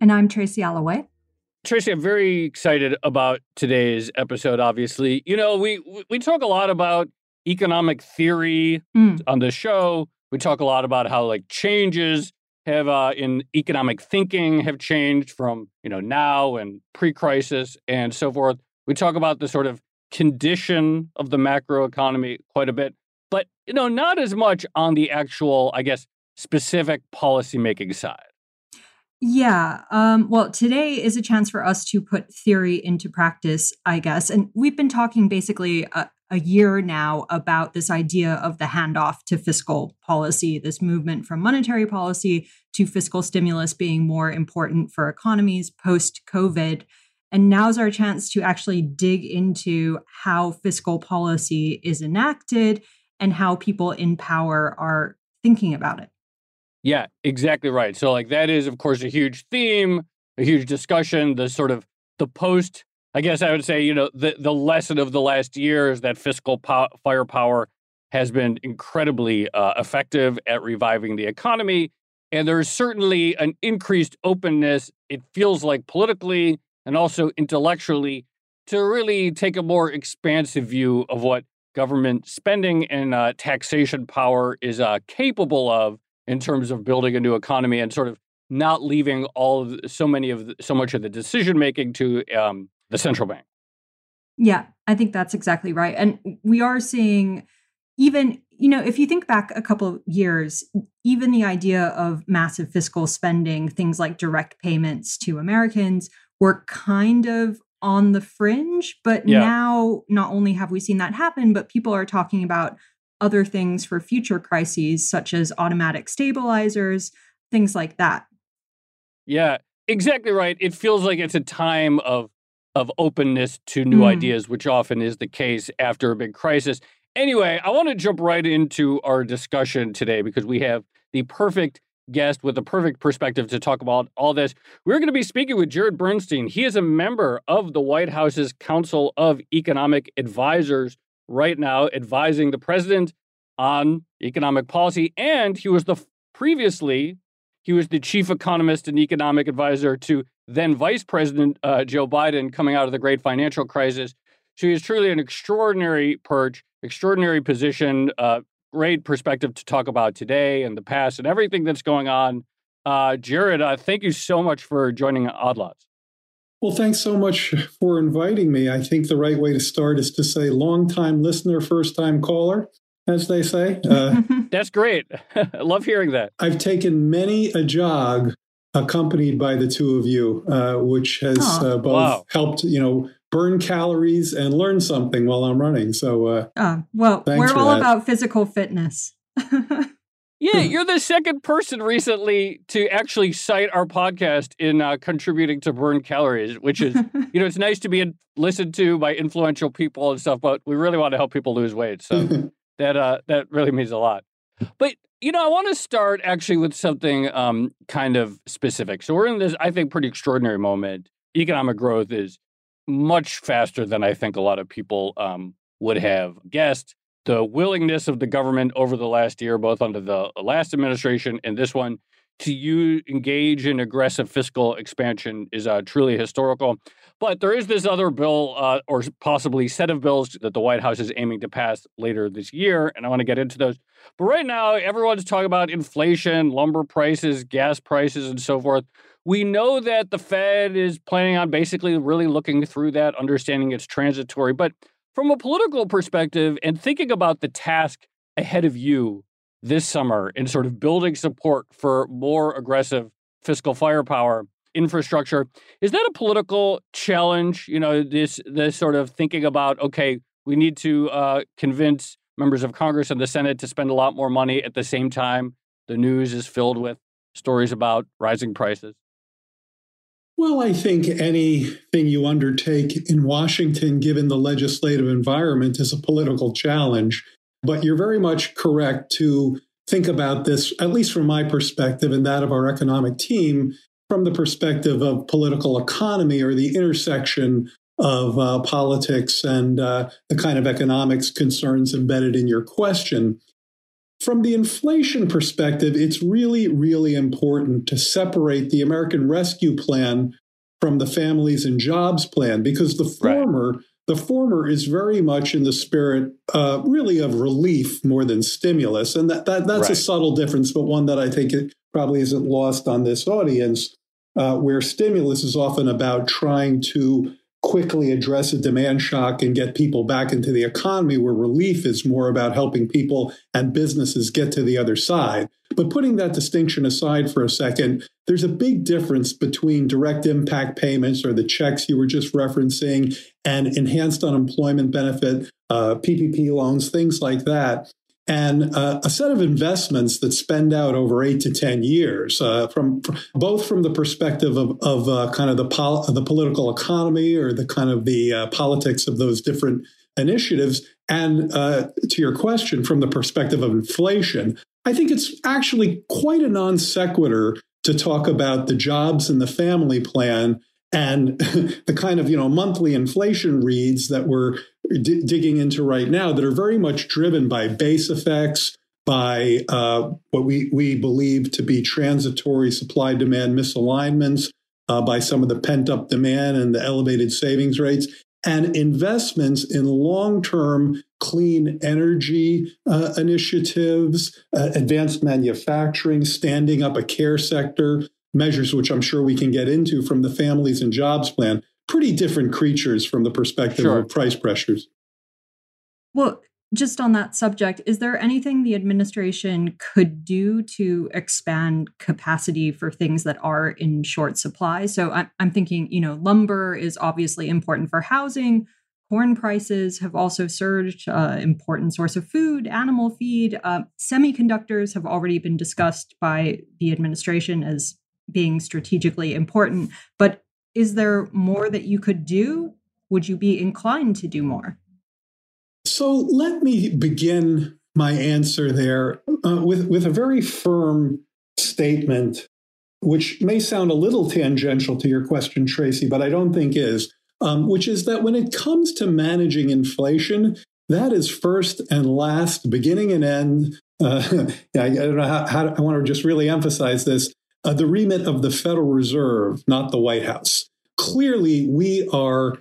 And I'm Tracy Alloway. Tracy, I'm very excited about today's episode. Obviously, you know we we talk a lot about economic theory mm. on the show. We talk a lot about how like changes have uh, in economic thinking have changed from you know now and pre-crisis and so forth. We talk about the sort of condition of the macroeconomy quite a bit, but you know not as much on the actual, I guess, specific policymaking side. Yeah. Um, well, today is a chance for us to put theory into practice, I guess. And we've been talking basically a, a, year now about this idea of the handoff to fiscal policy, this movement from monetary policy to fiscal stimulus being more important for economies post COVID. And now's our chance to actually dig into how fiscal policy is enacted and how people in power are thinking about it. Yeah, exactly right. So like that is of course a huge theme, a huge discussion, the sort of the post I guess I would say, you know, the the lesson of the last year is that fiscal po- firepower has been incredibly uh, effective at reviving the economy and there's certainly an increased openness it feels like politically and also intellectually to really take a more expansive view of what government spending and uh, taxation power is uh, capable of in terms of building a new economy and sort of not leaving all of the, so many of the, so much of the decision making to um, the central bank. Yeah, I think that's exactly right. And we are seeing even you know if you think back a couple of years even the idea of massive fiscal spending things like direct payments to americans were kind of on the fringe but yeah. now not only have we seen that happen but people are talking about other things for future crises, such as automatic stabilizers, things like that. Yeah, exactly right. It feels like it's a time of of openness to new mm. ideas, which often is the case after a big crisis. Anyway, I want to jump right into our discussion today because we have the perfect guest with the perfect perspective to talk about all this. We're going to be speaking with Jared Bernstein. He is a member of the White House's Council of Economic Advisors right now advising the president on economic policy. And he was the previously, he was the chief economist and economic advisor to then Vice President uh, Joe Biden coming out of the great financial crisis. So he's truly an extraordinary perch, extraordinary position, uh, great perspective to talk about today and the past and everything that's going on. Uh, Jared, uh, thank you so much for joining Odd Lots. Well, thanks so much for inviting me. I think the right way to start is to say long time listener, first time caller, as they say. Uh, That's great. I love hearing that. I've taken many a jog accompanied by the two of you, uh, which has uh, both wow. helped, you know, burn calories and learn something while I'm running. So, uh, uh well, we're all that. about physical fitness. Yeah, you're the second person recently to actually cite our podcast in uh, contributing to burn calories, which is, you know, it's nice to be in, listened to by influential people and stuff, but we really want to help people lose weight. So that uh, that really means a lot. But you know, I want to start actually with something um, kind of specific. So we're in this, I think, pretty extraordinary moment. Economic growth is much faster than I think a lot of people um, would have guessed. The willingness of the government over the last year, both under the last administration and this one, to you engage in aggressive fiscal expansion is uh, truly historical. But there is this other bill, uh, or possibly set of bills that the White House is aiming to pass later this year, and I want to get into those. But right now, everyone's talking about inflation, lumber prices, gas prices, and so forth. We know that the Fed is planning on basically really looking through that, understanding it's transitory. But from a political perspective, and thinking about the task ahead of you this summer in sort of building support for more aggressive fiscal firepower infrastructure is that a political challenge? You know this this sort of thinking about okay we need to uh, convince members of congress and the senate to spend a lot more money at the same time the news is filled with stories about rising prices well, I think anything you undertake in Washington, given the legislative environment, is a political challenge. But you're very much correct to think about this, at least from my perspective and that of our economic team, from the perspective of political economy or the intersection of uh, politics and uh, the kind of economics concerns embedded in your question. From the inflation perspective, it's really, really important to separate the American Rescue Plan from the Families and Jobs Plan because the former right. the former is very much in the spirit, uh, really, of relief more than stimulus, and that, that that's right. a subtle difference, but one that I think it probably isn't lost on this audience. Uh, where stimulus is often about trying to quickly address a demand shock and get people back into the economy, where relief is more about helping people and businesses get to the other side. But putting that distinction aside for a second, there's a big difference between direct impact payments or the checks you were just referencing and enhanced unemployment benefit, uh, PPP loans, things like that and uh, a set of investments that spend out over eight to ten years, uh, from both from the perspective of, of uh, kind of the pol- the political economy or the kind of the uh, politics of those different initiatives, and uh, to your question, from the perspective of inflation, I think it's actually quite a non sequitur to talk about the jobs and the family plan and the kind of you know monthly inflation reads that we're d- digging into right now that are very much driven by base effects by uh, what we, we believe to be transitory supply demand misalignments uh, by some of the pent up demand and the elevated savings rates and investments in long term clean energy uh, initiatives, uh, advanced manufacturing, standing up a care sector measures, which I'm sure we can get into from the families and jobs plan, pretty different creatures from the perspective sure. of price pressures. Well, just on that subject, is there anything the administration could do to expand capacity for things that are in short supply? So I'm, thinking, you know, lumber is obviously important for housing. Corn prices have also surged, uh, important source of food, animal feed. Uh, semiconductors have already been discussed by the administration as being strategically important. But is there more that you could do? Would you be inclined to do more? So let me begin my answer there uh, with, with a very firm statement, which may sound a little tangential to your question, Tracy, but I don't think is, um, which is that when it comes to managing inflation, that is first and last, beginning and end. Uh, I don't know how, how I want to just really emphasize this uh, the remit of the Federal Reserve, not the White House. Clearly, we are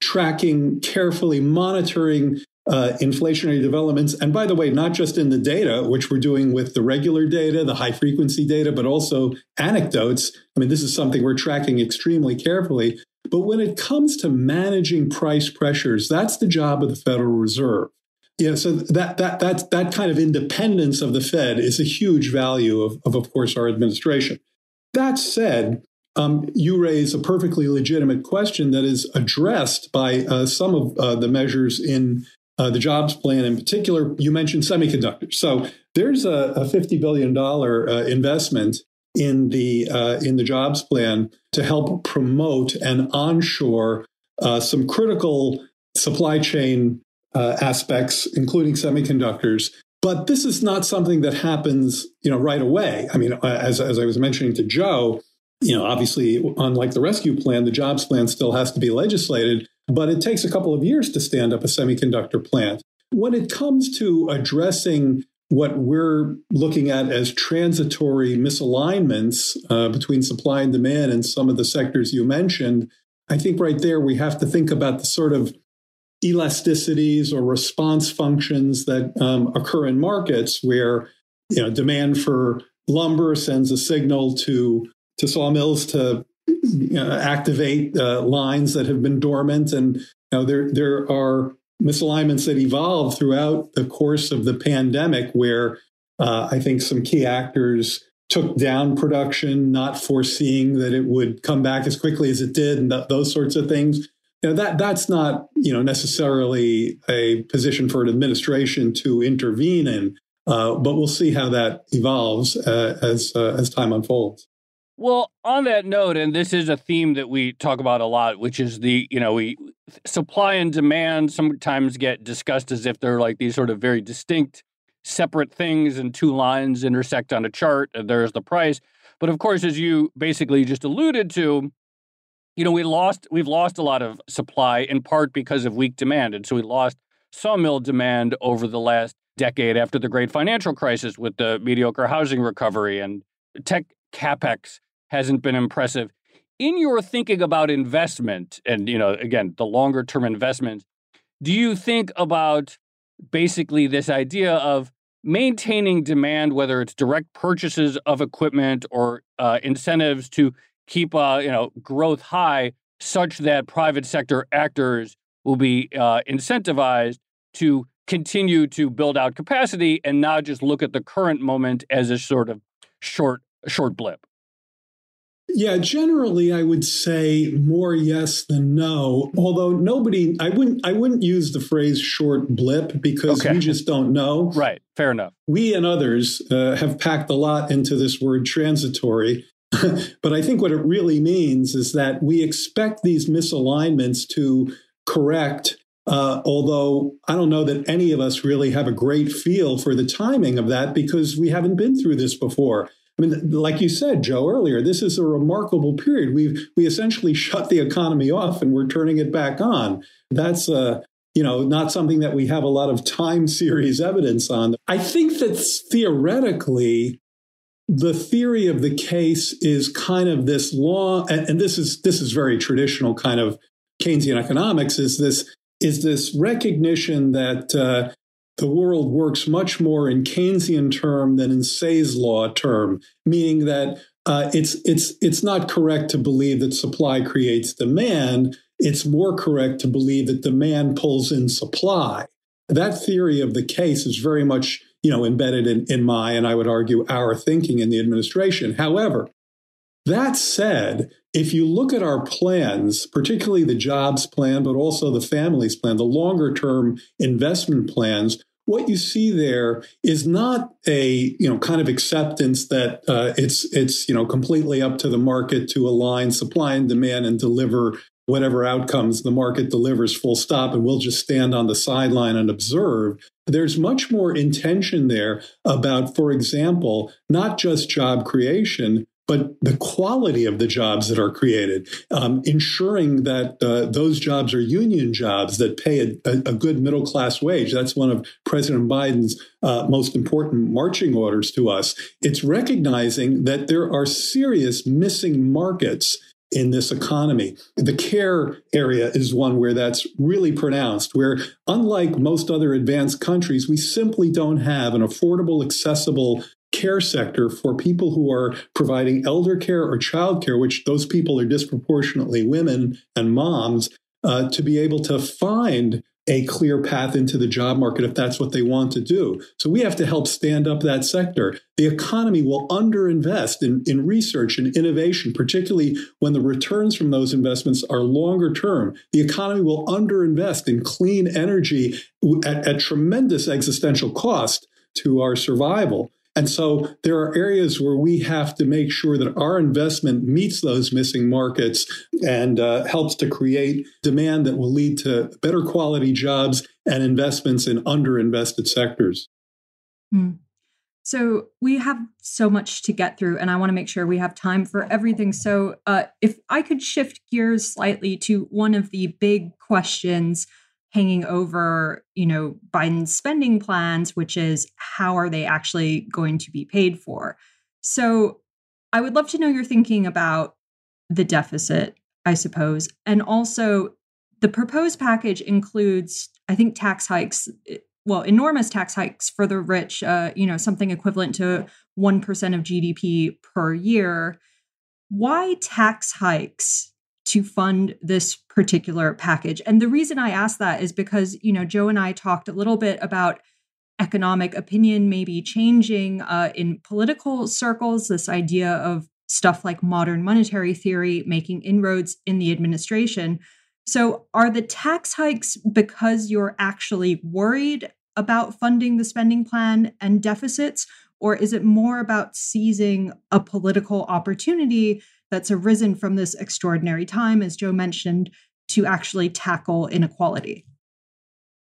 tracking carefully, monitoring uh, inflationary developments. And by the way, not just in the data, which we're doing with the regular data, the high frequency data, but also anecdotes. I mean, this is something we're tracking extremely carefully. But when it comes to managing price pressures, that's the job of the Federal Reserve. Yeah, so that that that that kind of independence of the Fed is a huge value of, of, of course, our administration. That said, um, you raise a perfectly legitimate question that is addressed by uh, some of uh, the measures in uh, the jobs plan. In particular, you mentioned semiconductors. So there's a, a fifty billion dollar uh, investment in the uh, in the jobs plan to help promote and onshore uh, some critical supply chain uh, aspects, including semiconductors. But this is not something that happens, you know, right away. I mean, as, as I was mentioning to Joe, you know, obviously, unlike the rescue plan, the jobs plan still has to be legislated, but it takes a couple of years to stand up a semiconductor plant. when it comes to addressing what we're looking at as transitory misalignments uh, between supply and demand in some of the sectors you mentioned, I think right there we have to think about the sort of elasticities or response functions that um, occur in markets where you know demand for lumber sends a signal to to sawmills to you know, activate uh, lines that have been dormant, and you know there there are misalignments that evolve throughout the course of the pandemic where uh, I think some key actors took down production, not foreseeing that it would come back as quickly as it did, and th- those sorts of things. Know, that that's not you know necessarily a position for an administration to intervene in, uh, but we'll see how that evolves uh, as uh, as time unfolds. Well, on that note, and this is a theme that we talk about a lot, which is the you know we supply and demand sometimes get discussed as if they're like these sort of very distinct, separate things, and two lines intersect on a chart. And there's the price, but of course, as you basically just alluded to, you know, we lost we've lost a lot of supply in part because of weak demand, and so we lost sawmill demand over the last decade after the great financial crisis with the mediocre housing recovery and tech capex hasn't been impressive. In your thinking about investment, and you know, again, the longer term investment, do you think about basically this idea of maintaining demand, whether it's direct purchases of equipment or uh, incentives to keep uh, you know growth high, such that private sector actors will be uh, incentivized to continue to build out capacity and not just look at the current moment as a sort of short short blip. Yeah, generally I would say more yes than no. Although nobody I wouldn't I wouldn't use the phrase short blip because okay. we just don't know. Right, fair enough. We and others uh, have packed a lot into this word transitory. but I think what it really means is that we expect these misalignments to correct. Uh, although I don't know that any of us really have a great feel for the timing of that because we haven't been through this before. I mean, like you said, Joe, earlier, this is a remarkable period. We've we essentially shut the economy off and we're turning it back on. That's uh, you know, not something that we have a lot of time series evidence on. I think that theoretically, the theory of the case is kind of this law, and, and this is this is very traditional kind of Keynesian economics. Is this is this recognition that uh, the world works much more in Keynesian term than in Say's law term, meaning that uh, it's it's it's not correct to believe that supply creates demand. It's more correct to believe that demand pulls in supply. That theory of the case is very much you know, embedded in, in my, and I would argue our thinking in the administration. However, that said, if you look at our plans, particularly the jobs plan, but also the families plan, the longer term investment plans, what you see there is not a you know kind of acceptance that uh, it's it's you know completely up to the market to align supply and demand and deliver whatever outcomes the market delivers full stop and we'll just stand on the sideline and observe there's much more intention there about for example not just job creation but the quality of the jobs that are created, um, ensuring that uh, those jobs are union jobs that pay a, a, good middle class wage. That's one of President Biden's uh, most important marching orders to us. It's recognizing that there are serious missing markets in this economy. The care area is one where that's really pronounced, where unlike most other advanced countries, we simply don't have an affordable, accessible care sector for people who are providing elder care or child care, which those people are disproportionately women and moms, uh, to be able to find a clear path into the job market if that's what they want to do. So we have to help stand up that sector. The economy will underinvest in, in research and innovation, particularly when the returns from those investments are longer term. The economy will underinvest in clean energy at, at tremendous existential cost to our survival. And so there are areas where we have to make sure that our investment meets those missing markets and uh, helps to create demand that will lead to better quality jobs and investments in underinvested sectors. Hmm. So we have so much to get through, and I want to make sure we have time for everything. So, uh, if I could shift gears slightly to one of the big questions hanging over, you know, Biden's spending plans, which is how are they actually going to be paid for? So I would love to know your thinking about the deficit, I suppose, and also the proposed package includes, I think, tax hikes, eh, well, enormous tax hikes for the rich, uh, you know, something equivalent to 1% of GDP per year. Why tax hikes to fund this particular package? And the reason I ask that is because, you know, Joe and I talked a little bit about economic opinion maybe changing uh, in political circles, this idea of stuff like modern monetary theory making inroads in the administration. So, are the tax hikes because you're actually worried about funding the spending plan and deficits? Or is it more about seizing a political opportunity that's arisen from this extraordinary time, as Joe mentioned, to actually tackle inequality?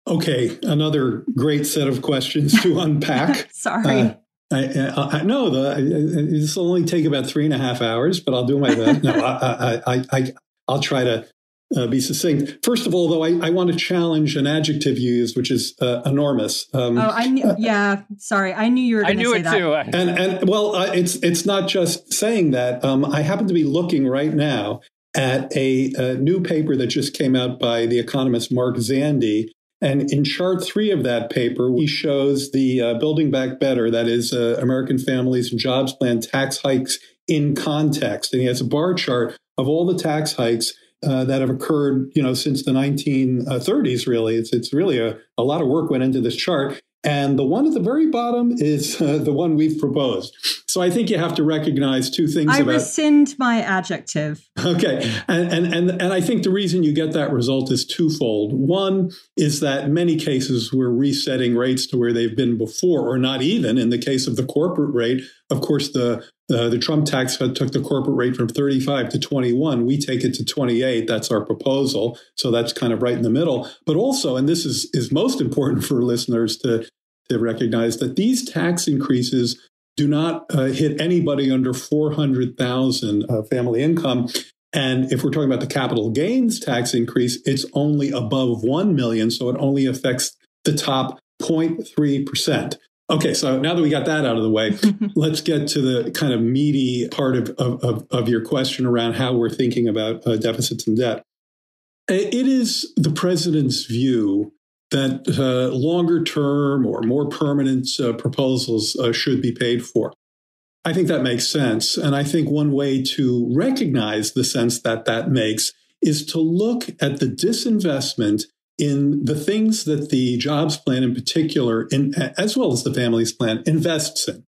Okay, another great set of questions to unpack. Sorry. Uh, I, I, know the this will only take about three and a half hours, but I'll do my best. No, I, I, I, I'll try to uh, be succinct. First of all, though, I, I, want to challenge an adjective you used, which is uh, enormous. Um, oh, I knew. Yeah, sorry, I knew you were. I knew it that. too. And and well, uh, it's it's not just saying that. Um, I happen to be looking right now at a, a, new paper that just came out by the economist Mark Zandi. And in chart three of that paper, he shows the uh, Building Back Better, that is uh, American Families and Jobs Plan tax hikes in context. And he has a bar chart of all the tax hikes uh, that have occurred, you know, since the 1930s. Really, it's it's really a, a lot of work went into this chart, and the one at the very bottom is uh, the one we've proposed. So I think you have to recognize two things. I about, rescind my adjective. Okay, and, and and and I think the reason you get that result is twofold. One is that many cases we're resetting rates to where they've been before, or not even. In the case of the corporate rate, of course, the uh, the Trump tax cut took the corporate rate from 35 to 21. We take it to 28. That's our proposal. So that's kind of right in the middle. But also, and this is, is most important for listeners to, to recognize that these tax increases do not uh, hit anybody under 400,000 uh, family income. And if we're talking about the capital gains tax increase, it's only above 1 million. So it only affects the top 0.3%. Okay, so now that we got that out of the way, let's get to the kind of meaty part of, of, of your question around how we're thinking about uh, deficits and debt. It is the president's view that uh, longer term or more permanent uh, proposals uh, should be paid for. I think that makes sense. And I think one way to recognize the sense that that makes is to look at the disinvestment in the things that the jobs plan in particular, in, as well as the families plan, invests in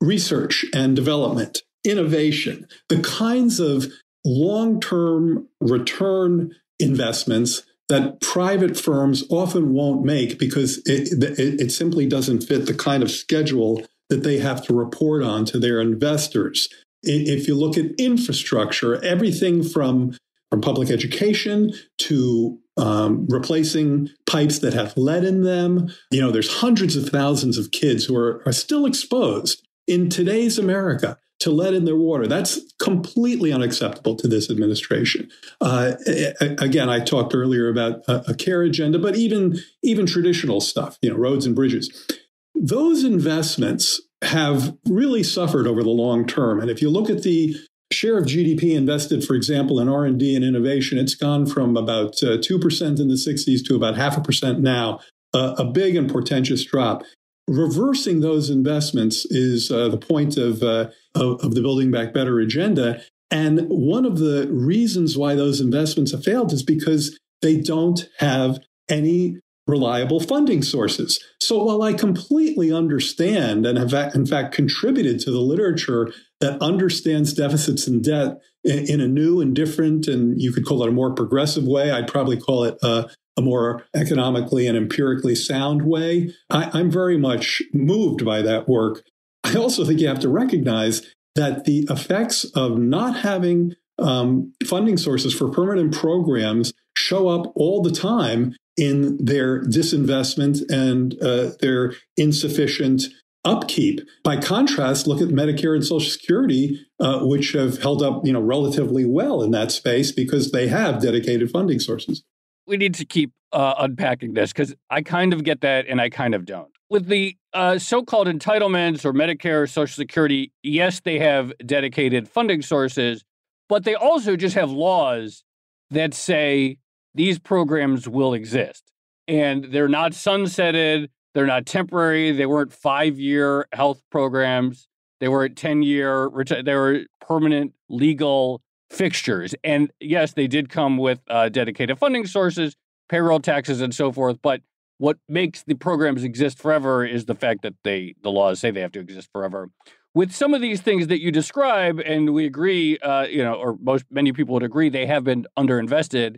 research and development, innovation, the kinds of long term return investments that private firms often won't make because it, it, it, simply doesn't fit the kind of schedule that they have to report on to their investors. If you look at infrastructure, everything from from public education to um, replacing pipes that have lead in them. You know, there's hundreds of thousands of kids who are, are still exposed in today's America to lead in their water. That's completely unacceptable to this administration. Uh, again, I talked earlier about a, a care agenda, but even even traditional stuff, you know, roads and bridges. Those investments have really suffered over the long term. And if you look at the share of GDP invested, for example, in R&D and innovation, it's gone from about uh, 2% in the 60s to about half a percent now, uh, a big and portentous drop. Reversing those investments is uh, the point of, uh, of, of the Building Back Better agenda. And one of the reasons why those investments have failed is because they don't have any reliable funding sources. So while I completely understand and have in fact contributed to the literature that understands deficits and debt in, in, a new and different, and you could call it a more progressive way. I'd probably call it a, a more economically and empirically sound way. I, I'm very much moved by that work. I also think you have to recognize that the effects of not having um, funding sources for permanent programs show up all the time in their disinvestment and uh, their insufficient upkeep. By contrast, look at Medicare and Social Security, uh, which have held up, you know, relatively well in that space because they have dedicated funding sources. We need to keep uh, unpacking this because I kind of get that and I kind of don't. With the uh, so called entitlements or Medicare or Social Security, yes, they have dedicated funding sources, but they also just have laws that say these programs will exist. And they're not sunsetted, they're not temporary, they weren't five year health programs, they were 10 year, they were permanent legal fixtures. And yes, they did come with uh, dedicated funding sources, payroll taxes, and so forth. But what makes the programs exist forever is the fact that they the laws say they have to exist forever. With some of these things that you describe, and we agree, uh, you know, or most many people would agree, they have been underinvested.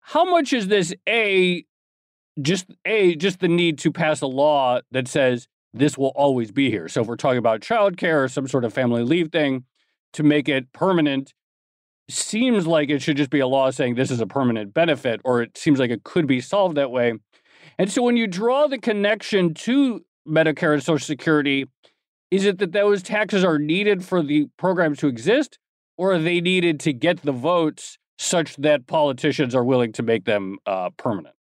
How much is this a just a just the need to pass a law that says this will always be here? So if we're talking about childcare or some sort of family leave thing, to make it permanent, seems like it should just be a law saying this is a permanent benefit, or it seems like it could be solved that way. And so when you draw the connection to Medicare and Social Security, is it that those taxes are needed for the programs to exist, or are they needed to get the votes such that politicians are willing to make them uh, permanent?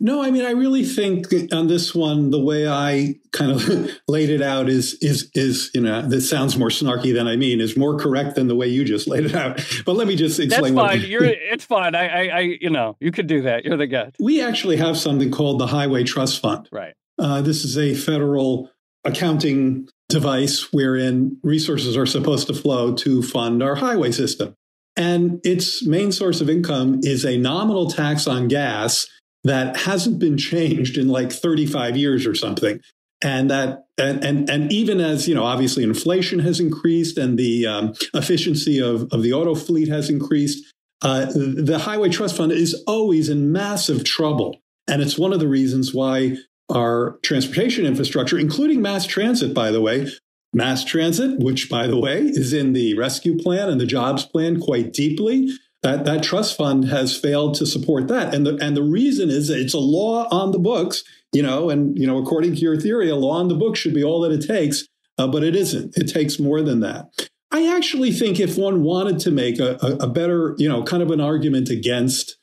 No, I mean, I really think on this one, the way I kind of laid it out is is is you know this sounds more snarky than I mean is more correct than the way you just laid it out. But let me just explain. That's fine. You're it's fine. I, I I you know you could do that. You're the guy. We actually have something called the Highway Trust Fund. Right. Uh, this is a federal accounting device wherein resources are supposed to flow to fund our highway system, and its main source of income is a nominal tax on gas that hasn't been changed in like 35 years or something. And that and and, and even as you know obviously inflation has increased and the um, efficiency of, of the auto fleet has increased uh, the highway trust fund is always in massive trouble. And it's one of the reasons why our transportation infrastructure including mass transit by the way mass transit which by the way is in the rescue plan and the jobs plan quite deeply that that trust fund has failed to support that. And the and the reason is it's a law on the books you know and you know according to your theory a law on the books should be all that it takes uh, but it isn't. It takes more than that. I actually think if one wanted to make a, a, a better you know kind of an argument against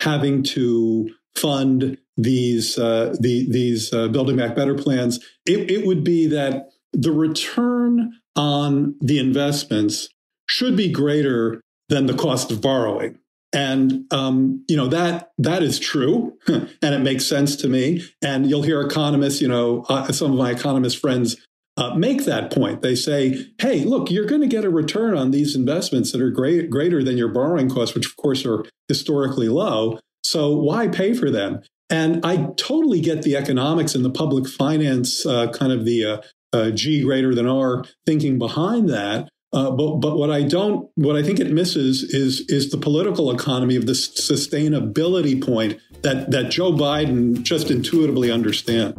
having to fund these uh, the, these uh, building back better plans it, it would be that the return on the investments should be greater than the cost of borrowing. And um, you know that that is true, and it makes sense to me. And you'll hear economists, you know, uh, some of my economist friends uh, make that point. They say, "Hey, look, you're going to get a return on these investments that are great, greater than your borrowing costs, which of course are historically low. So why pay for them?" And I totally get the economics and the public finance uh, kind of the uh, uh, G greater than R thinking behind that. Uh, but but what I don't what I think it misses is is the political economy of the sustainability point that that Joe Biden just intuitively understands.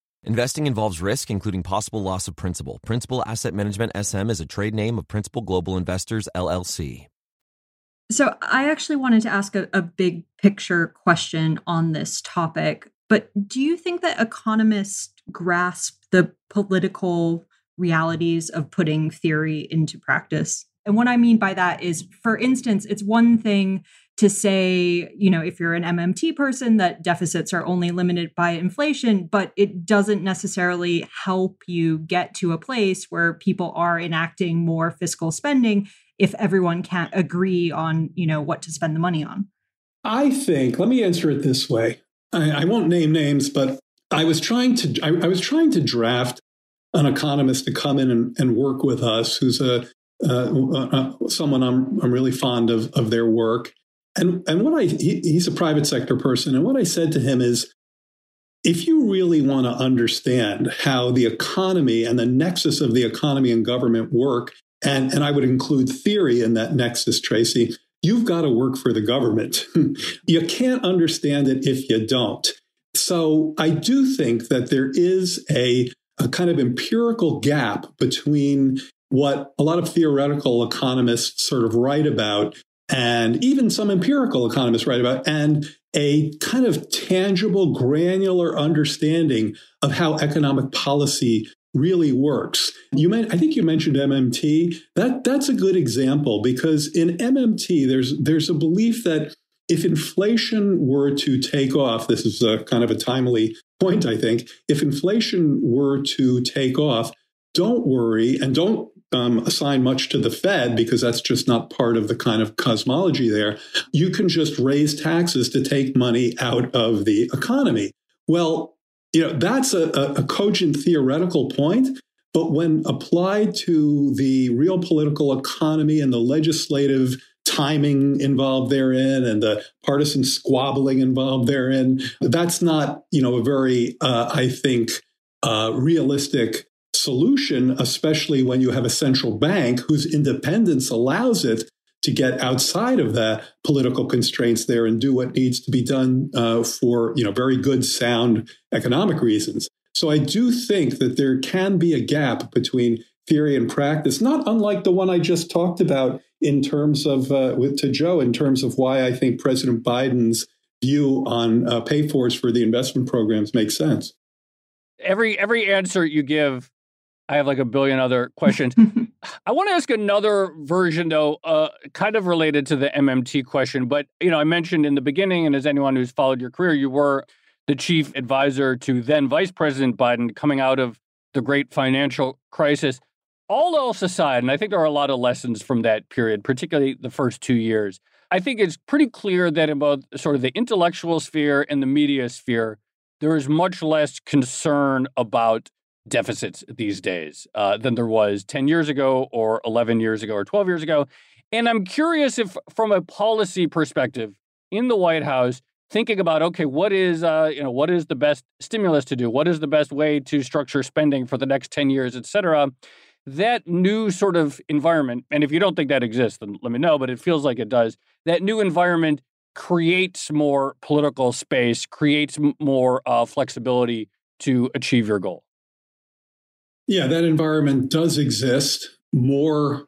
Investing involves risk, including possible loss of principal. Principal Asset Management SM is a trade name of Principal Global Investors, LLC. So, I actually wanted to ask a, a big picture question on this topic. But do you think that economists grasp the political realities of putting theory into practice? And what I mean by that is, for instance, it's one thing to say, you know, if you're an MMT person, that deficits are only limited by inflation, but it doesn't necessarily help you get to a place where people are enacting more fiscal spending if everyone can't agree on, you know, what to spend the money on. I think, let me answer it this way. I, I won't name names, but I was trying to I, I, was trying to draft an economist to come in and, and work with us, who's a uh, uh, someone I'm I'm really fond of of their work, and and what I he, he's a private sector person, and what I said to him is, if you really want to understand how the economy and the nexus of the economy and government work, and, and I would include theory in that nexus, Tracy, you've got to work for the government. you can't understand it if you don't. So I do think that there is a, a kind of empirical gap between what a lot of theoretical economists sort of write about and even some empirical economists write about and a kind of tangible granular understanding of how economic policy really works. You I think you mentioned MMT. That that's a good example because in MMT there's there's a belief that if inflation were to take off, this is a kind of a timely point, I think. If inflation were to take off, don't worry and don't um, assign much to the Fed because that's just not part of the kind of cosmology there. You can just raise taxes to take money out of the economy. Well, you know, that's a, a cogent theoretical point. But when applied to the real political economy and the legislative timing involved therein and the partisan squabbling involved therein, that's not, you know, a very, uh, I think, uh, realistic solution, especially when you have a central bank whose independence allows it to get outside of the political constraints there and do what needs to be done uh, for you know very good sound economic reasons. So i do think that there can be a gap between theory and practice not unlike the one i just talked about in terms of uh, with to joe in terms of why i think president biden's view on uh, pay fors for the investment programs makes sense. Every every answer you give I have like a billion other questions. I want to ask another version, though, uh, kind of related to the MMT question. But you know, I mentioned in the beginning, and as anyone who's followed your career, you were the chief advisor to then Vice President Biden coming out of the great financial crisis. All else aside, and I think there are a lot of lessons from that period, particularly the first two years. I think it's pretty clear that in both sort of the intellectual sphere and the media sphere, there is much less concern about deficits these days uh, than there was 10 years ago or 11 years ago or 12 years ago. And I'm curious if, from a policy perspective in the White House, thinking about okay, what is uh, you know what is the best stimulus to do? What is the best way to structure spending for the next 10 years, et cetera? That new sort of environment, and if you don't think that exists, then let me know, but it feels like it does. That new environment creates more political space, creates more uh, flexibility to achieve your goal. Yeah, that environment does exist. More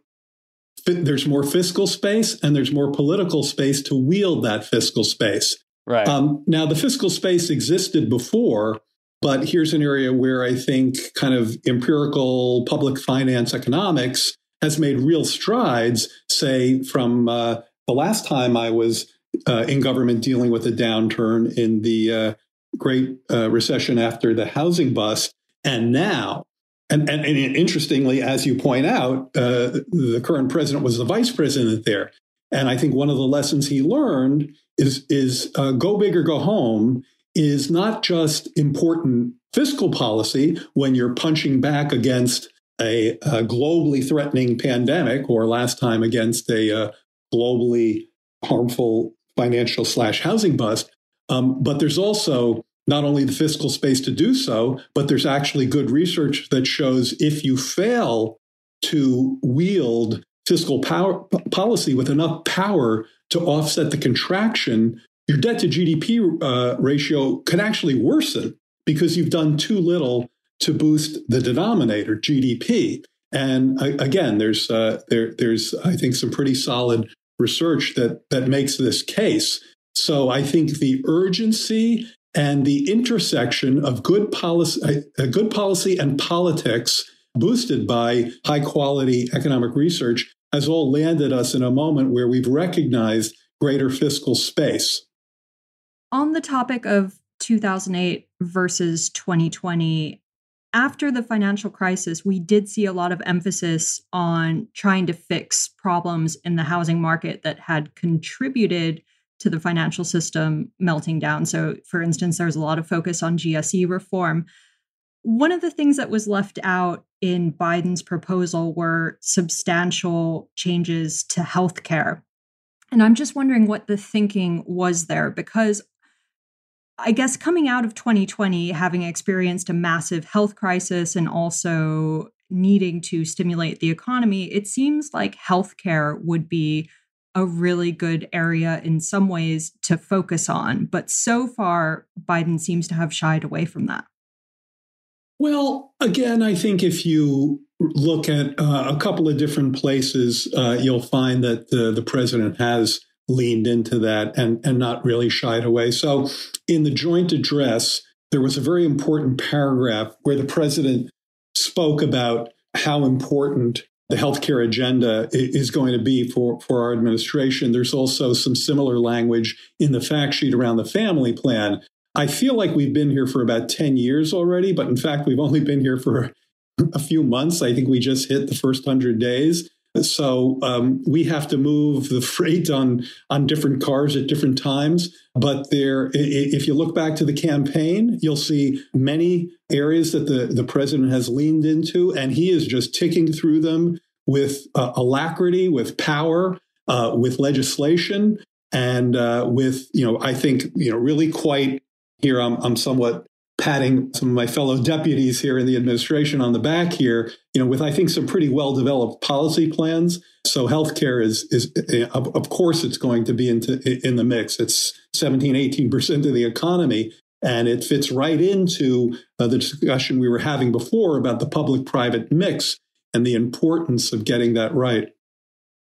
there's more fiscal space and there's more political space to wield that fiscal space. Right. Um, now, the fiscal space existed before, but here's an area where I think kind of empirical public finance economics has made real strides, say, from uh, the last time I was uh, in government dealing with a downturn in the uh, Great uh, Recession after the housing bust, and now. And, and, and, interestingly, as you point out, uh, the current president was the vice president there. And I think one of the lessons he learned is, is uh, go big or go home is not just important fiscal policy when you're punching back against a, a globally threatening pandemic or last time against a uh, globally harmful financial slash housing bust. Um, but there's also not only the fiscal space to do so, but there's actually good research that shows if you fail to wield fiscal power policy with enough power to offset the contraction, your debt to GDP uh, ratio can actually worsen because you've done too little to boost the denominator GDP. And uh, again, there's uh, there, there's I think some pretty solid research that that makes this case. So I think the urgency and the intersection of good policy, uh, good policy and politics, boosted by high quality economic research, has all landed us in a moment where we've recognized greater fiscal space. On the topic of 2008 versus 2020, after the financial crisis, we did see a lot of emphasis on trying to fix problems in the housing market that had contributed to the financial system melting down. So, for instance, there's a lot of focus on GSE reform. One of the things that was left out in Biden's proposal were substantial changes to healthcare. And I'm just wondering what the thinking was there because I guess coming out of 2020, having experienced a massive health crisis and also needing to stimulate the economy, it seems like healthcare would be a really good area in some ways to focus on. But so far, Biden seems to have shied away from that. Well, again, I think if you look at uh, a couple of different places, uh, you'll find that the, the president has leaned into that and, and not really shied away. So, in the joint address, there was a very important paragraph where the president spoke about how important the healthcare agenda is going to be for, for our administration. There's also some similar language in the fact sheet around the family plan. I feel like we've been here for about 10 years already, but in fact, we've only been here for a few months. I think we just hit the first 100 days. So um, we have to move the freight on on different cars at different times. But there, if you look back to the campaign, you'll see many areas that the the president has leaned into, and he is just ticking through them with uh, alacrity, with power, uh, with legislation, and uh, with you know, I think you know, really quite here. I'm I'm somewhat patting some of my fellow deputies here in the administration on the back here, you know, with I think some pretty well developed policy plans. So healthcare is is of course it's going to be into in the mix. It's 17 18% of the economy and it fits right into uh, the discussion we were having before about the public private mix and the importance of getting that right.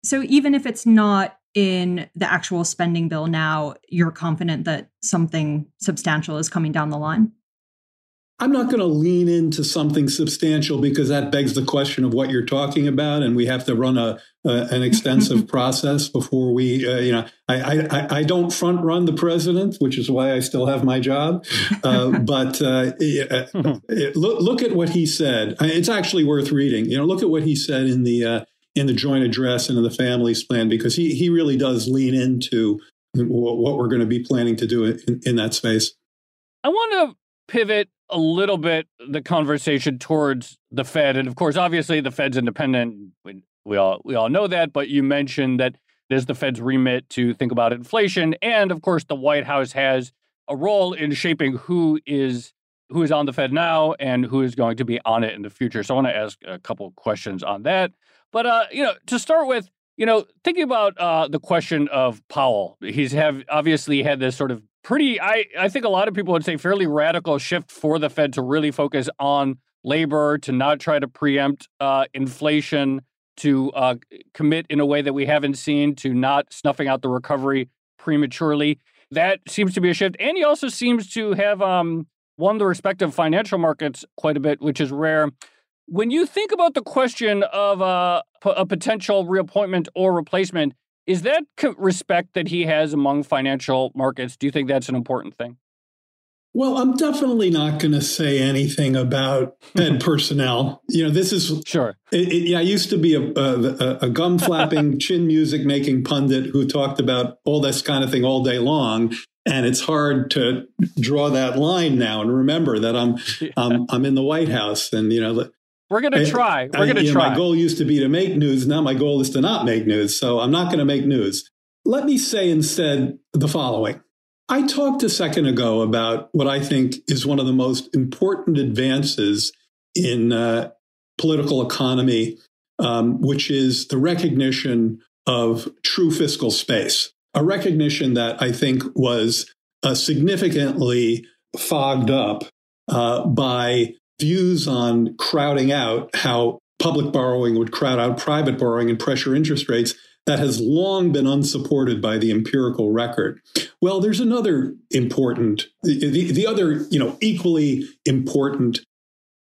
So even if it's not in the actual spending bill now, you're confident that something substantial is coming down the line? I'm not going to lean into something substantial because that begs the question of what you're talking about, and we have to run a, an extensive process before we, uh, you know, I, I, I don't front run the president, which is why I still have my job. Uh, but uh, look, look at what he said. It's actually worth reading. You know, look at what he said in the uh, in the joint address and in the families plan because he he really does lean into what we're going to be planning to do in, in that space. I want to pivot a little bit the conversation towards the Fed, and of course, obviously, the Fed's independent. We, we all we all know that, but you mentioned that it is the Fed's remit to think about inflation, and of course, the White House has a role in shaping who is who is on the Fed now and who is going to be on it in the future. So I want to ask a couple questions on that. But uh, you know, to start with, you know, thinking about uh, the question of Powell, he's have obviously had this sort of pretty, I, I think a lot of people would say fairly radical shift for the Fed to really focus on labor, to not try to preempt uh, inflation, to uh, commit in a way that we haven't seen, to not snuffing out the recovery prematurely. That seems to be a shift. And he also seems to have um, won the respect of financial markets quite a bit, which is rare. When you think about the question of uh, a potential reappointment or replacement, is that respect that he has among financial markets? Do you think that's an important thing? Well, I'm definitely not going to say anything about Fed personnel. You know, this is sure. It, it, yeah, I used to be a, a, a gum flapping, chin music making pundit who talked about all this kind of thing all day long, and it's hard to draw that line now and remember that I'm yeah. I'm, I'm in the White House, and you know we're going to try. We're going to try. Know, my goal used to be to make news. Now my goal is to not make news. So I'm not going to make news. Let me say instead the following. I talked a second ago about what I think is one of the most important advances in uh, political economy, um, which is the recognition of true fiscal space, a recognition that I think was uh, significantly fogged up uh, by views on crowding out how public borrowing would crowd out private borrowing and pressure interest rates that has long been unsupported by the empirical record. Well, there's another important, the, the other, you know, equally important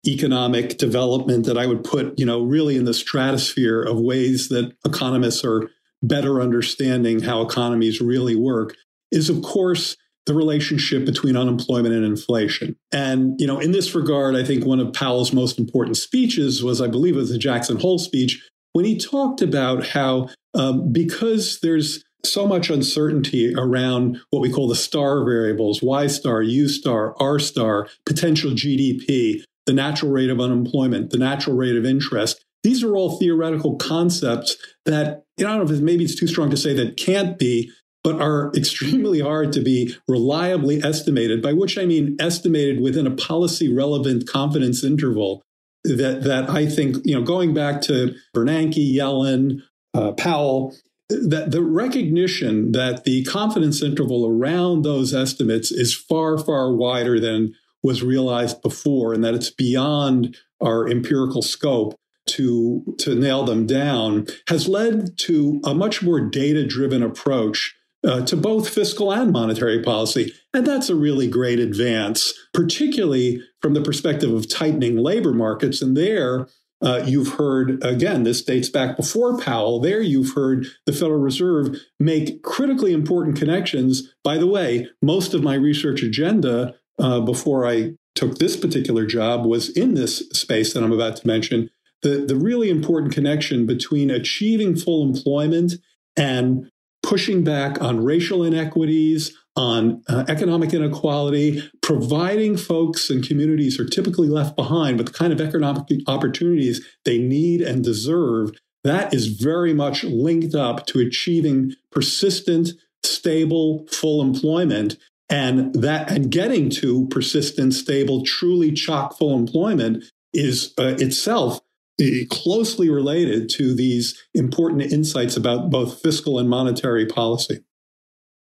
economic development that I would put, you know, really in the stratosphere of ways that economists are better understanding how economies really work is, of course, the relationship between unemployment and inflation. And, you know, in this regard, I think one of Powell's most important speeches was, I believe it was the Jackson Hole speech, when he talked about how um, because there's so much uncertainty around what we call the star variables, Y star, U star, R star, potential GDP, the natural rate of unemployment, the natural rate of interest. These are all theoretical concepts that, you know, I don't know if maybe it's too strong to say that can't be but are extremely hard to be reliably estimated, by which I mean estimated within a policy relevant confidence interval that, that I think, you know, going back to Bernanke, Yellen, uh, Powell, that the recognition that the confidence interval around those estimates is far, far wider than was realized before, and that it's beyond our empirical scope to, to nail them down, has led to a much more data driven approach uh, to both fiscal and monetary policy. And that's a really great advance, particularly from the perspective of tightening labor markets. And there, uh, you've heard, again, this dates back before Powell. There, you've heard the Federal Reserve make critically important connections. By the way, most of my research agenda uh, before I took this particular job was in this space that I'm about to mention. The, the really important connection between achieving full employment and pushing back on racial inequities, on uh, economic inequality, providing folks and communities are typically left behind with the kind of economic opportunities they need and deserve. That is very much linked up to achieving persistent, stable, full employment. And that and getting to persistent, stable, truly chock full employment is uh, itself Uh, closely related to these important insights about both fiscal and monetary policy.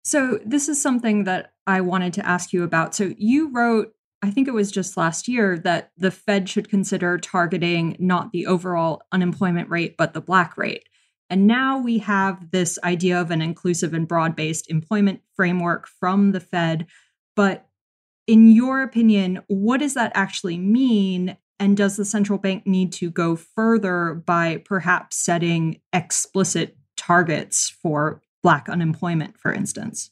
So, this is something that I wanted to ask you about. So, you wrote, I think it was just last year, that the Fed should consider targeting not the overall unemployment rate, but the black rate. And now we have this idea of an inclusive and broad based employment framework from the Fed. But in your opinion, what does that actually mean? And does the central bank need to go further by perhaps setting explicit targets for Black unemployment, for instance?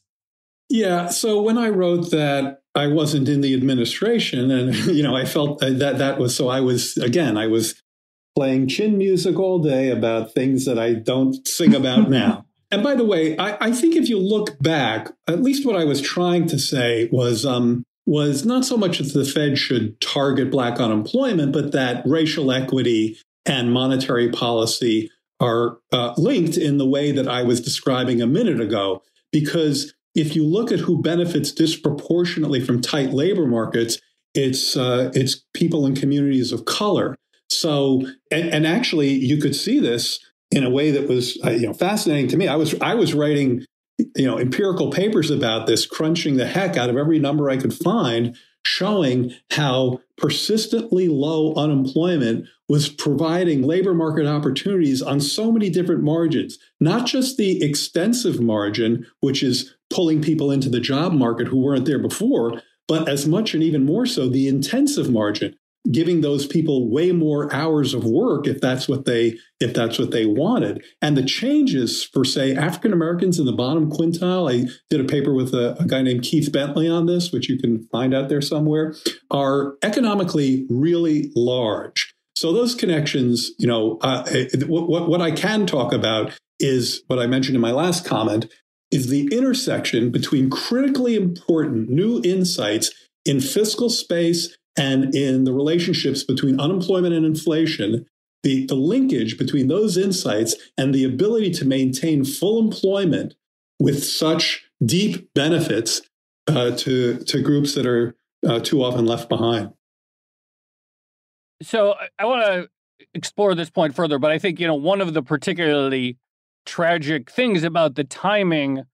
Yeah. So when I wrote that, I wasn't in the administration, and you know, I felt that that was so. I was again, I was playing chin music all day about things that I don't sing about now. And by the way, I, I, think if you look back, at least what I was trying to say was um, was not so much that the Fed should target black unemployment, but that racial equity and monetary policy are uh, linked in the way that I was describing a minute ago. Because if you look at who benefits disproportionately from tight labor markets, it's uh, it's people in communities of color. So, and, and, actually, you could see this in a way that was uh, you know fascinating to me. I was I was writing you know, empirical papers about this, crunching the heck out of every number I could find, showing how persistently low unemployment was providing labor market opportunities on so many different margins, not just the extensive margin, which is pulling people into the job market who weren't there before, but as much and even more so the intensive margin, giving those people way more hours of work if that's what they if that's what they wanted. And the changes for say african americans in the bottom quintile i did a paper with a, a, guy named keith bentele on this which you can find out there somewhere are economically really large. So those connections you know uh, what, what i can talk about is what i mentioned in my last comment is the intersection between critically important new insights in fiscal space and in the relationships between unemployment and inflation, the, the linkage between those insights and the ability to maintain full employment with such deep benefits uh, to, to groups that are uh, too often left behind. So I want to explore this point further, but I think, you know, one of the particularly tragic things about the timing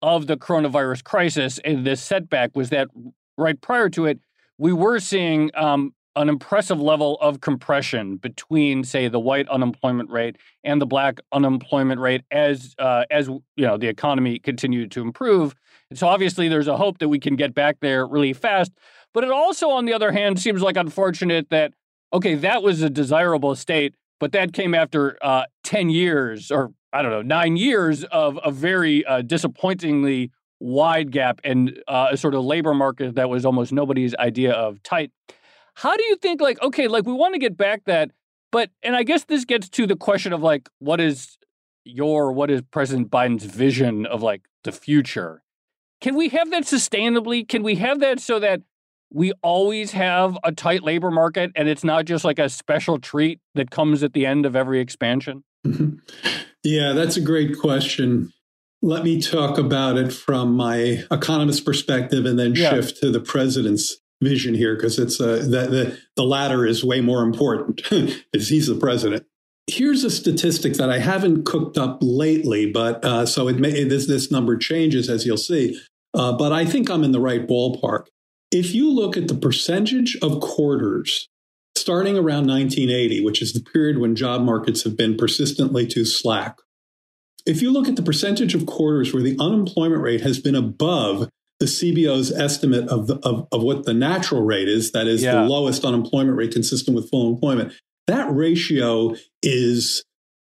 of the coronavirus crisis and this setback was that right prior to it, we were seeing um, an impressive level of compression between, say, the white unemployment rate and the black unemployment rate as uh, as you know the economy continued to improve. And so obviously, there's a hope that we can get back there really fast. But it also, on the other hand, seems like unfortunate that okay, that was a desirable state, but that came after uh, ten years or I don't know nine years of a very uh, disappointingly wide gap and uh, a sort of labor market that was almost nobody's idea of tight. How do you think, like, okay, like we want to get back that, but, and I guess this gets to the question of like, what is your, what is President Biden's vision of like the future? Can we have that sustainably? Can we have that so that we always have a tight labor market and it's not just like a special treat that comes at the end of every expansion? Yeah, that's a great question. Let me talk about it from my economist perspective and then yeah. shift to the president's vision here because it's uh, the, the, the latter is way more important because he's the president. Here's a statistic that I haven't cooked up lately, but uh, so it may this this number changes as you'll see. Uh, but I think I'm in the right ballpark. If you look at the percentage of quarters starting around 1980, which is the period when job markets have been persistently too slack, if you look at the percentage of quarters where the unemployment rate has been above the CBO's estimate of, the, of, of what the natural rate is, that is yeah. the lowest unemployment rate consistent with full employment, that ratio is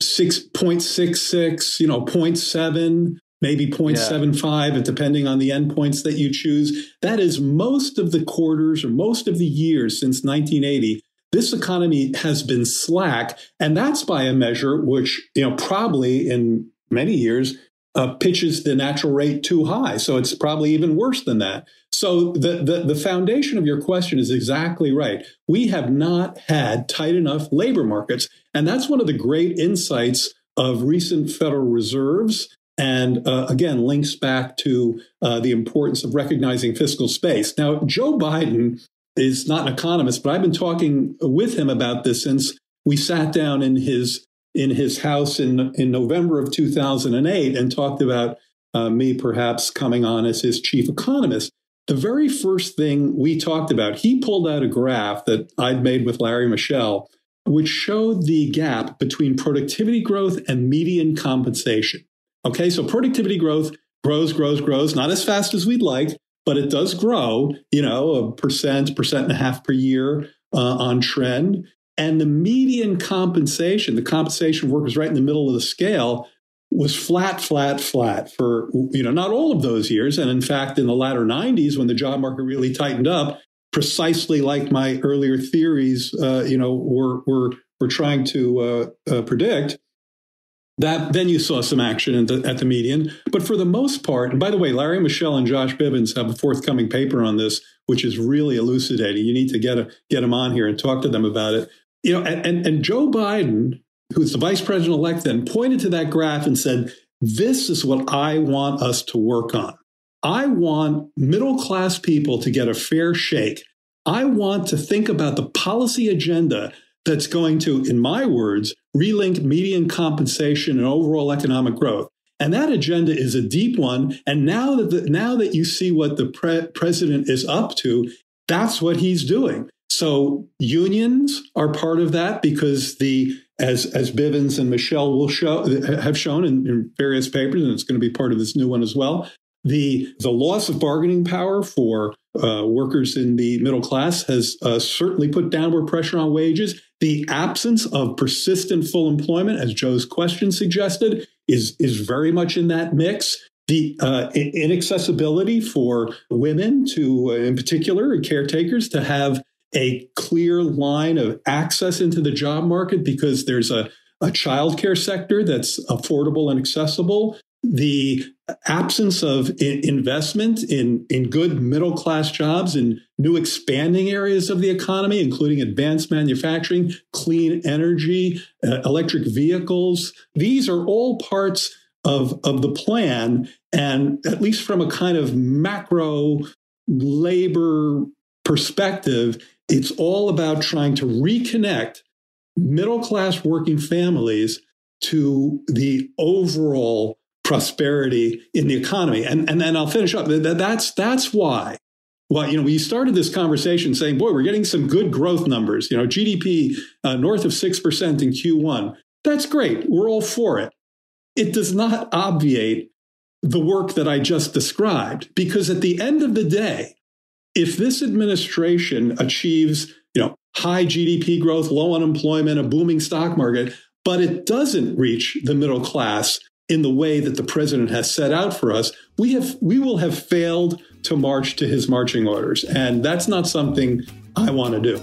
6.66, you know, 0.7, maybe 0.75, yeah. depending on the endpoints that you choose. That is most of the quarters or most of the years since 1980. This economy has been slack, and that's by a measure which, you know, probably in many years uh, pitches the natural rate too high. So it's probably even worse than that. So the, the, the foundation of your question is exactly right. We have not had tight enough labor markets. And that's one of the great insights of recent Federal Reserves. And uh, again, links back to uh, the importance of recognizing fiscal space. Now, Joe Biden is not an economist, but I've been talking with him about this since we sat down in his in his house in, in November of 2008 and talked about uh, me perhaps coming on as his chief economist. The very first thing we talked about, he pulled out a graph that I'd made with Larry Mishel, which showed the gap between productivity growth and median compensation. Okay, so productivity growth grows, grows, grows, not as fast as we'd like, but it does grow, you know, a percent, percent and a half per year uh, on trend. And the median compensation, the compensation of workers right in the middle of the scale, was flat, flat, flat for you know not all of those years. And in fact, in the latter 90s, when the job market really tightened up, precisely like my earlier theories, uh, you know, were were were trying to uh, uh, predict. That then you saw some action the, at the median, but for the most part, and by the way, Larry Mishel and Josh Bivens have a forthcoming paper on this, which is really elucidating. You need to get a, get them on here and talk to them about it you know, and, and, and Joe Biden, who's the vice president elect then, pointed to that graph and said, This is what I want us to work on. I want middle class people to get a fair shake. I want to think about the policy agenda that's going to, in my words, relink median compensation and overall economic growth. And that agenda is a deep one. And now that the, now that you see what the pre- president is up to, that's what he's doing. So unions are part of that because the as as Bivens and Mishel will show have shown in, in various papers, and it's going to be part of this new one as well. The the loss of bargaining power for uh, workers in the middle class has uh, certainly put downward pressure on wages. The absence of persistent full employment, as Joe's question suggested, is is very much in that mix the uh, inaccessibility for women to, uh, in particular, caretakers to have a clear line of access into the job market because there's a, a childcare sector that's affordable and accessible. The absence of investment in, in good middle class jobs in new expanding areas of the economy, including advanced manufacturing, clean energy, uh, electric vehicles. These are all parts of, of the plan. And at least from a kind of macro labor perspective, it's all about trying to reconnect middle class working families to the overall prosperity in the economy. And, and then I'll finish up. That's, that's why. Well, you know, we started this conversation saying, boy, we're getting some good growth numbers. You know, GDP uh, north of 6% in Q1. That's great. We're all for it. It does not obviate the work that I just described because at the end of the day, if this administration achieves, you know, high GDP growth, low unemployment, a booming stock market, but it doesn't reach the middle class in the way that the president has set out for us, we have we will have failed to march to his marching orders. And that's not something I want to do.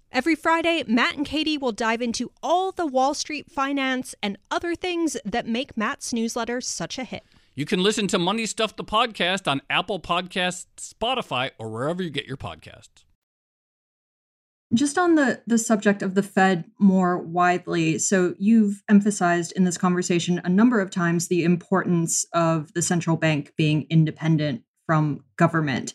Every Friday, Matt and Katie will dive into all the Wall Street finance and other things that make Matt's newsletter such a hit. You can listen to Money Stuff the podcast on Apple Podcasts, Spotify, or wherever you get your podcasts. Just on the the subject of the Fed more widely, so you've emphasized in this conversation a number of times the importance of the central bank being independent from government.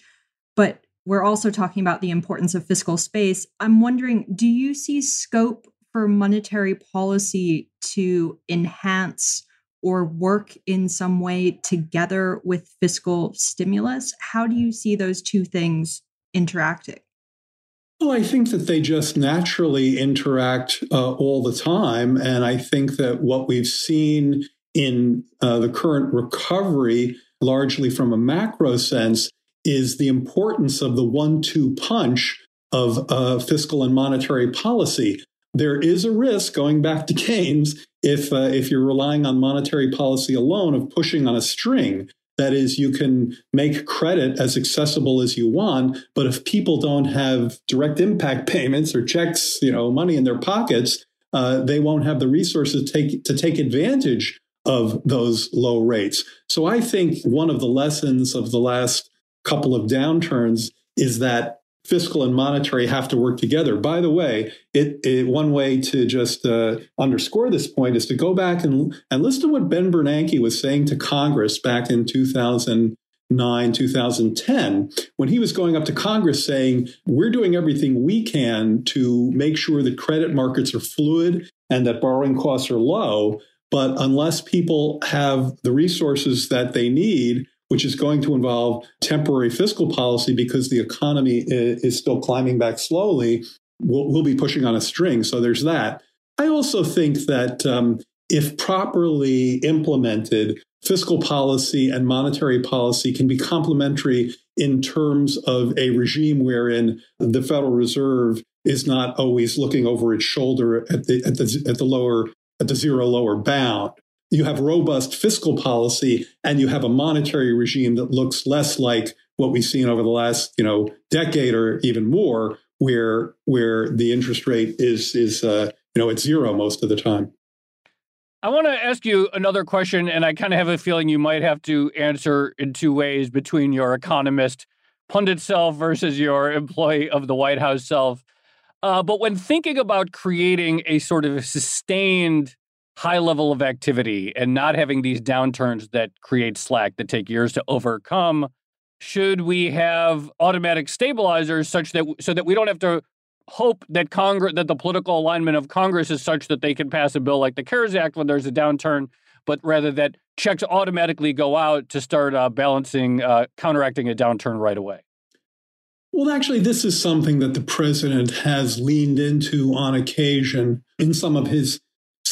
But we're also talking about the importance of fiscal space. I'm wondering do you see scope for monetary policy to enhance or work in some way together with fiscal stimulus? How do you see those two things interacting? Well, I think that they just naturally interact uh, all the time. And I think that what we've seen in uh, the current recovery, largely from a macro sense, is the importance of the one two punch of uh, fiscal and monetary policy. There is a risk, going back to Keynes, if, uh, if you're relying on monetary policy alone, of pushing on a string. That is, you can make credit as accessible as you want, but if people don't have direct impact payments or checks, you know, money in their pockets, uh, they won't have the resources to take, to take advantage of those low rates. So I think one of the lessons of the last couple of downturns is that fiscal and monetary have to work together. By the way, it, it one way to just uh, underscore this point is to go back and, and listen to what Ben Bernanke was saying to Congress back in 2009, 2010, when he was going up to Congress saying, we're doing everything we can to make sure that credit markets are fluid and that borrowing costs are low. But unless people have the resources that they need, which is going to involve temporary fiscal policy because the economy is still climbing back slowly, we'll, we'll be pushing on a string. So there's that. I also think that um, if properly implemented, fiscal policy and monetary policy can be complementary in terms of a regime wherein the Federal Reserve is not always looking over its shoulder at the at the at the lower at the zero lower bound you have robust fiscal policy and you have a monetary regime that looks less like what we've seen over the last you know decade or even more where where the interest rate is is uh, you know at zero most of the time I want to ask you another question, and I kind of have a feeling you might have to answer in two ways between your economist pundit self versus your employee of the White House self. Uh, but when thinking about creating a sort of sustained high level of activity and not having these downturns that create slack that take years to overcome should we have automatic stabilizers such that so that we don't have to hope that congress that the political alignment of congress is such that they can pass a bill like the cares act when there's a downturn but rather that checks automatically go out to start uh, balancing uh, counteracting a downturn right away? Well, actually, this is something that the president has leaned into on occasion in some of his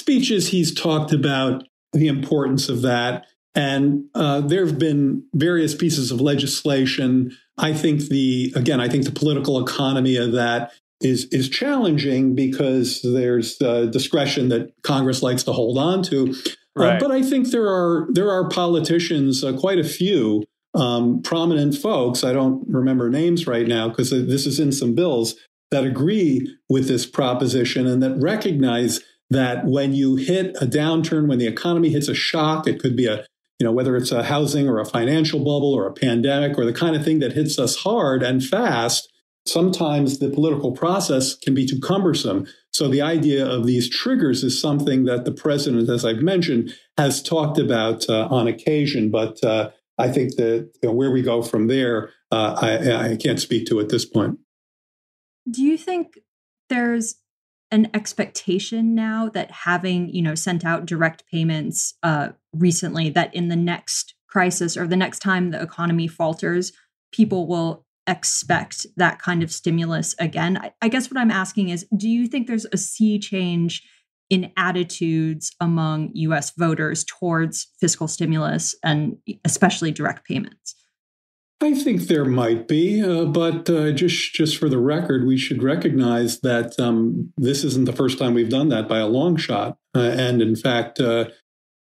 speeches, he's talked about the importance of that. And uh, there have been various pieces of legislation. I think the again, I think the political economy of that is is challenging because there's uh, discretion that Congress likes to hold on to. Uh, right. Uh, but I think there are there are politicians, uh, quite a few um, prominent folks. I don't remember names right now because this is in some bills that agree with this proposition and that recognize that when you hit a downturn, when the economy hits a shock, it could be a, you know, whether it's a housing or a financial bubble or a pandemic or the kind of thing that hits us hard and fast, sometimes the political process can be too cumbersome. So the idea of these triggers is something that the president, as I've mentioned, has talked about uh, on occasion. But uh, I think that you know, where we go from there, uh, I, I can't speak to at this point. Do you think there's an expectation now that having you know sent out direct payments uh, recently that in the next crisis or the next time the economy falters people will expect that kind of stimulus again? I, I guess what i'm asking is do you think there's a sea change in attitudes among us voters towards fiscal stimulus and especially direct payments I think there might be, uh, but uh, just just for the record, we should recognize that um, this isn't the first time we've done that by a long shot. Uh, and in fact, uh,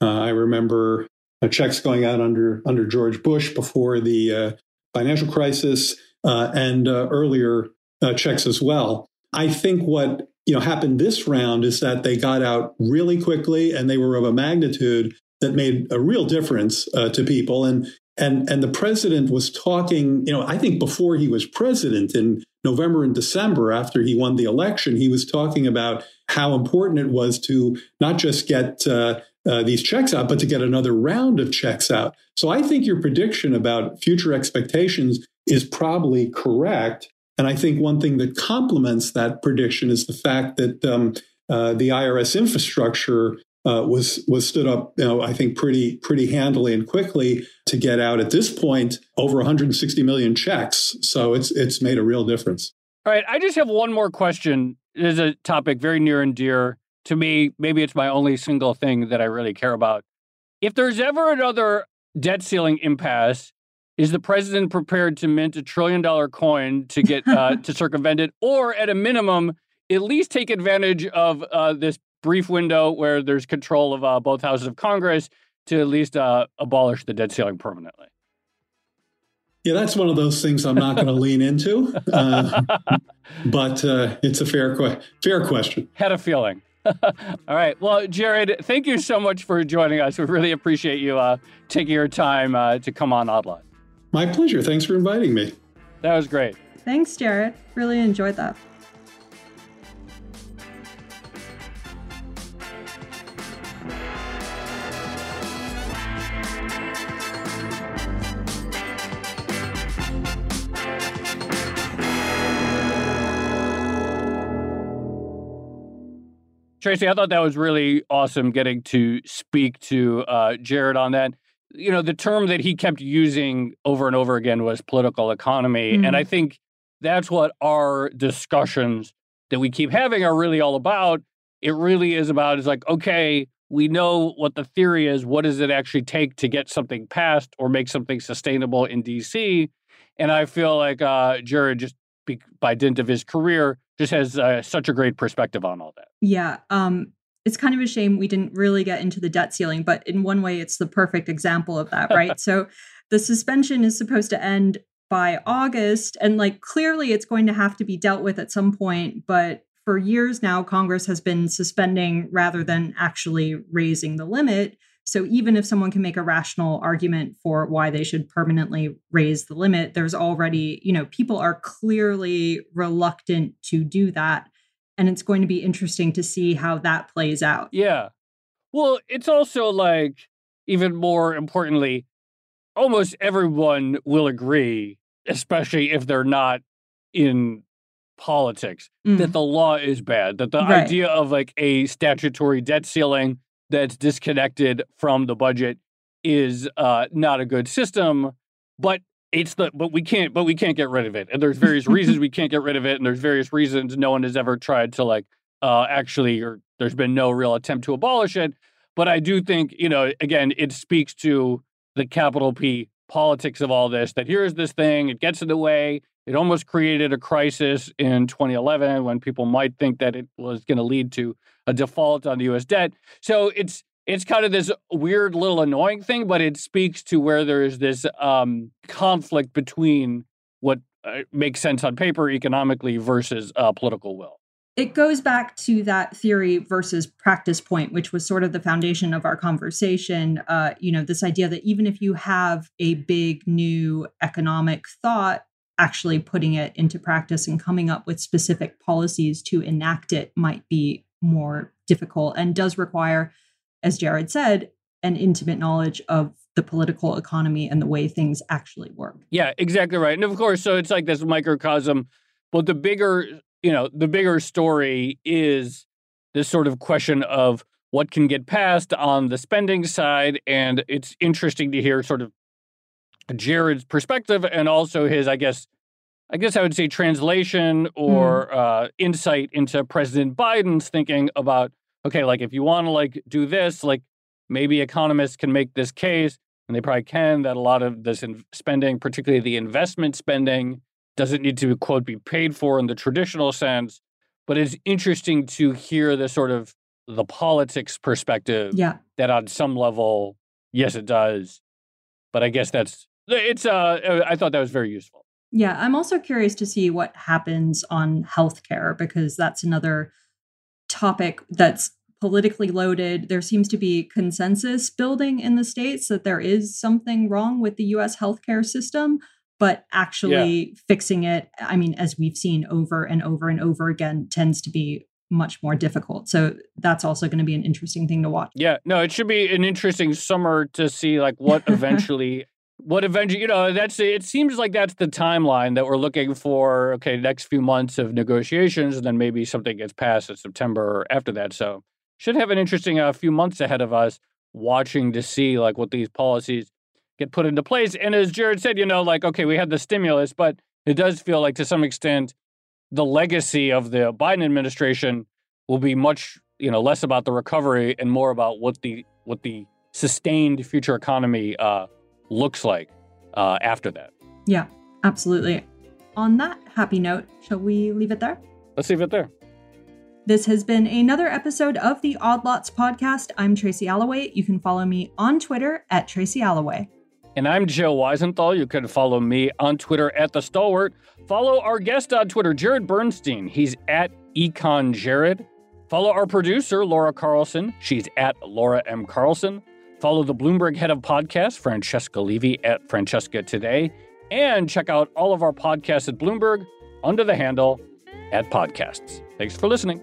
uh, I remember uh, checks going out under under George Bush before the financial crisis and earlier checks as well. I think what you know happened this round is that they got out really quickly and they were of a magnitude that made a real difference to people. And and and the president was talking you know i think before he was president in november and december after he won the election he was talking about how important it was to not just get uh, uh, these checks out but to get another round of checks out. So i think your prediction about future expectations is probably correct. And i think one thing that complements that prediction is the fact that um, uh, the irs infrastructure uh, was was stood up, you know, I think pretty pretty handily and quickly to get out at this point over 160 million checks. So it's it's made a real difference. All right, I just have one more question. There's a topic very near and dear to me. Maybe it's my only single thing that I really care about. If there's ever another debt ceiling impasse, is the president prepared to mint a trillion dollar coin to get uh, to circumvent it, or at a minimum, at least take advantage of uh, this brief window where there's control of uh, both houses of Congress to at least uh, abolish the debt ceiling permanently. Yeah, that's one of those things I'm not going to lean into, uh, but uh, it's a fair que- fair question. Had a feeling. All right. Well, Jared, thank you so much for joining us. We really appreciate you uh, taking your time uh, to come on Odd Lot. My pleasure. Thanks for inviting me. That was great. Thanks, Jared. Really enjoyed that. Tracy, I thought that was really awesome getting to speak to uh, Jared on that. You know, the term that he kept using over and over again was political economy. Mm-hmm. And I think that's what our discussions that we keep having are really all about. It really is about is like, okay, we know what the theory is. What does it actually take to get something passed or make something sustainable in DC? And I feel like uh, Jared, just be, by dint of his career, just has uh, such a great perspective on all that. Yeah. Um, it's kind of a shame we didn't really get into the debt ceiling, but in one way, it's the perfect example of that, right? so the suspension is supposed to end by August, and like clearly it's going to have to be dealt with at some point. But for years now, Congress has been suspending rather than actually raising the limit. So even if someone can make a rational argument for why they should permanently raise the limit, there's already, you know, people are clearly reluctant to do that. And it's going to be interesting to see how that plays out. Yeah. Well, it's also like, even more importantly, almost everyone will agree, especially if they're not in politics, mm. that the law is bad, that the right. idea of like a statutory debt ceiling that's disconnected from the budget is uh, not a good system. But it's the but we can't but we can't get rid of it. And there's various reasons we can't get rid of it, and there's various reasons no one has ever tried to like uh, actually or there's been no real attempt to abolish it. But I do think, you know, again, it speaks to the capital P politics of all this that here's this thing, it gets in the way. It almost created a crisis in 2011 when people might think that it was going to lead to a default on the U.S. debt. So it's it's kind of this weird little annoying thing, but it speaks to where there is this um, conflict between what uh, makes sense on paper economically versus uh, political will. It goes back to that theory versus practice point, which was sort of the foundation of our conversation. Uh, you know, this idea that even if you have a big new economic thought, actually putting it into practice and coming up with specific policies to enact it might be more difficult and does require, as Jared said, an intimate knowledge of the political economy and the way things actually work. Yeah, exactly right. And of course, so it's like this microcosm, but the bigger, you know, the bigger story is this sort of question of what can get passed on the spending side. And it's interesting to hear sort of Jared's perspective and also his, I guess, I guess I would say translation or mm. uh, insight into President Biden's thinking about okay, like if you want to like do this, like maybe economists can make this case, and they probably can that a lot of this in spending, particularly the investment spending, doesn't need to quote be paid for in the traditional sense. But it's interesting to hear the sort of the politics perspective. Yeah. That on some level, yes, it does. But I guess that's it's. Uh, I thought that was very useful. Yeah, I'm also curious to see what happens on healthcare because that's another topic that's politically loaded. There seems to be consensus building in the states that there is something wrong with the US healthcare system, but actually yeah. fixing it, I mean, as we've seen over and over and over again, tends to be much more difficult. So that's also going to be an interesting thing to watch. Yeah, no, it should be an interesting summer to see like what eventually what eventually you know that's it seems like that's the timeline that we're looking for okay next few months of negotiations and then maybe something gets passed in september after that. So should have an interesting uh, few months ahead of us watching to see like what these policies get put into place. And as jared said you know like okay we had the stimulus but it does feel like to some extent the legacy of the biden administration will be much you know less about the recovery and more about what the what the sustained future economy uh, looks like uh, after that. Yeah, absolutely. On that happy note, shall we leave it there? Let's leave it there. This has been another episode of the Odd Lots podcast. I'm Tracy Alloway. You can follow me on Twitter at Tracy Alloway. And I'm Joe Weisenthal. You can follow me on Twitter at The Stalwart. Follow our guest on Twitter, Jared Bernstein. He's at Econ Jared. Follow our producer, Laura Carlson. She's at Laura M. Carlson. Follow the Bloomberg head of podcast, Francesca Levy, at Francesca Today, and check out all of our podcasts at Bloomberg under the handle at Podcasts. Thanks for listening.